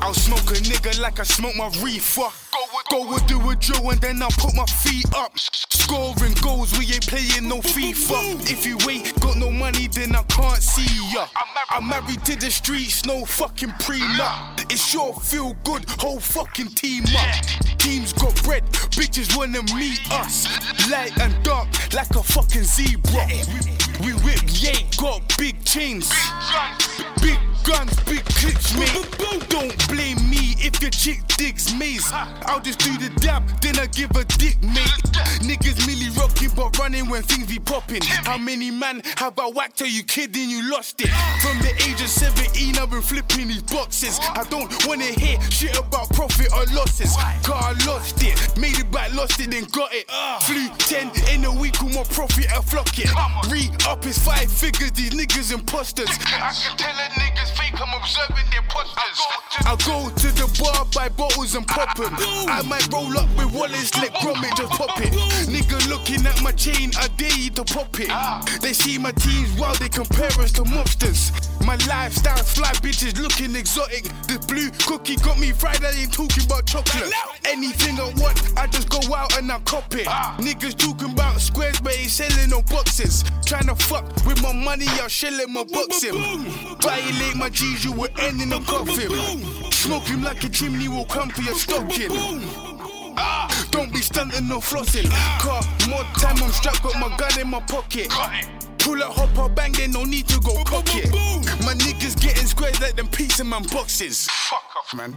I'll smoke a nigga like I smoke my reefer. Go and do a drill and then I'll put my feet up. Scoring goals, we ain't playing no FIFA. If you ain't got no money, then I can't see ya. I'm married to the streets, no fucking prenup. It sure feel good, whole fucking team up. Teams got bread, bitches wanna meet us. Light and dark, like a fucking zebra. We yeah, got big chains. Big guns, big clips, mate. Don't blame me if your chick digs maze. I'll just do the dab, then I give a dick, mate. Niggas merely rocking but running when things be popping. How many man have I whacked? Are you kidding? You lost it. From the age of 17, I've been flipping these boxes. I don't wanna hear shit about profit or losses. Cause I lost it, made it back, lost it, then got it. Flew 10 in a week with more profit, I flock it. Re up is five figures, these niggas imposters. I can tell a niggas I go to the bar, buy bottles and pop 'em. I might roll up with wallets, let Gromit just pop it. Nigga at my chain, I dare to pop it. They see my teams while they compare us to mobsters. My lifestyle fly bitches looking exotic. The blue cookie got me fried, I ain't talking about chocolate. Anything I want, I just go out and I cop it. Niggas talking about squares, but ain't selling no boxes. Tryna fuck with my money, I'll shell in my boxing. Violate my G's, you will end in a coffin. Smoke him like a chimney will come for your stocking. Don't be stunting no flossing. Car, more time I'm strapped, got my gun in my pocket. Pull up, hop up, bang, then no need to go cock it. My niggas getting squares like them pizza man boxes. Fuck off, man.